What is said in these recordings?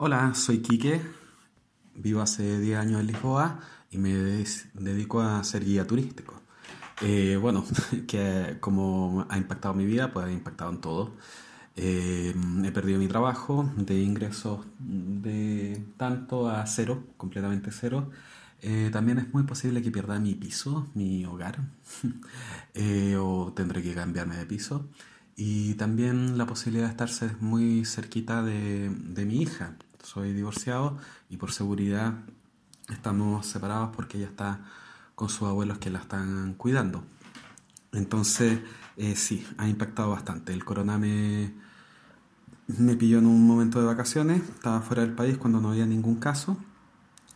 Hola, soy Quique, vivo hace 10 años en Lisboa y me dedico a ser guía turístico. Eh, bueno, que como ha impactado mi vida, pues ha impactado en todo. Eh, he perdido mi trabajo de ingresos de tanto a cero, completamente cero. Eh, también es muy posible que pierda mi piso, mi hogar, o tendré que cambiarme de piso. Y también la posibilidad de estar muy cerquita de, de mi hija soy divorciado y por seguridad estamos separados porque ella está con sus abuelos que la están cuidando. Entonces, eh, sí, ha impactado bastante. El corona me, pilló en un momento de vacaciones, estaba fuera del país cuando no había ningún caso.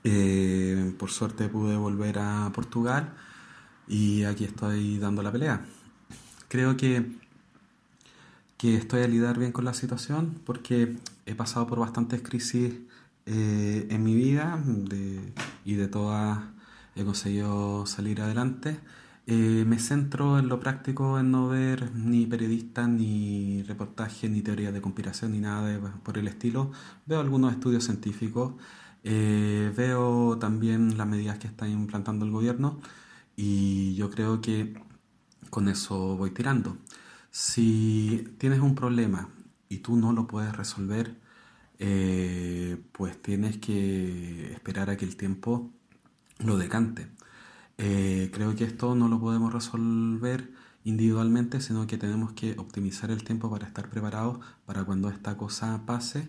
Eh, por suerte pude volver a Portugal y aquí estoy dando la pelea. Creo que que estoy a lidiar bien con la situación porque he pasado por bastantes crisis eh, en mi vida y de todas he conseguido salir adelante. Eh, me centro en lo práctico, en no ver ni periodistas, ni reportajes, ni teorías de conspiración, ni nada por el estilo. Veo algunos estudios científicos, eh, veo también las medidas que está implantando el gobierno y yo creo que con eso voy tirando. Si tienes un problema y tú no lo puedes resolver, eh, pues tienes que esperar a que el tiempo lo decante. Eh, creo que esto no lo podemos resolver individualmente, sino que tenemos que optimizar el tiempo para estar preparados para cuando esta cosa pase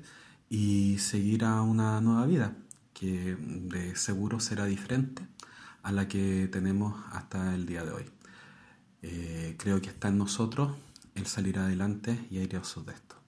y seguir a una nueva vida que de seguro será diferente a la que tenemos hasta el día de hoy. Eh, creo que está en nosotros el salir adelante y aireosos de esto.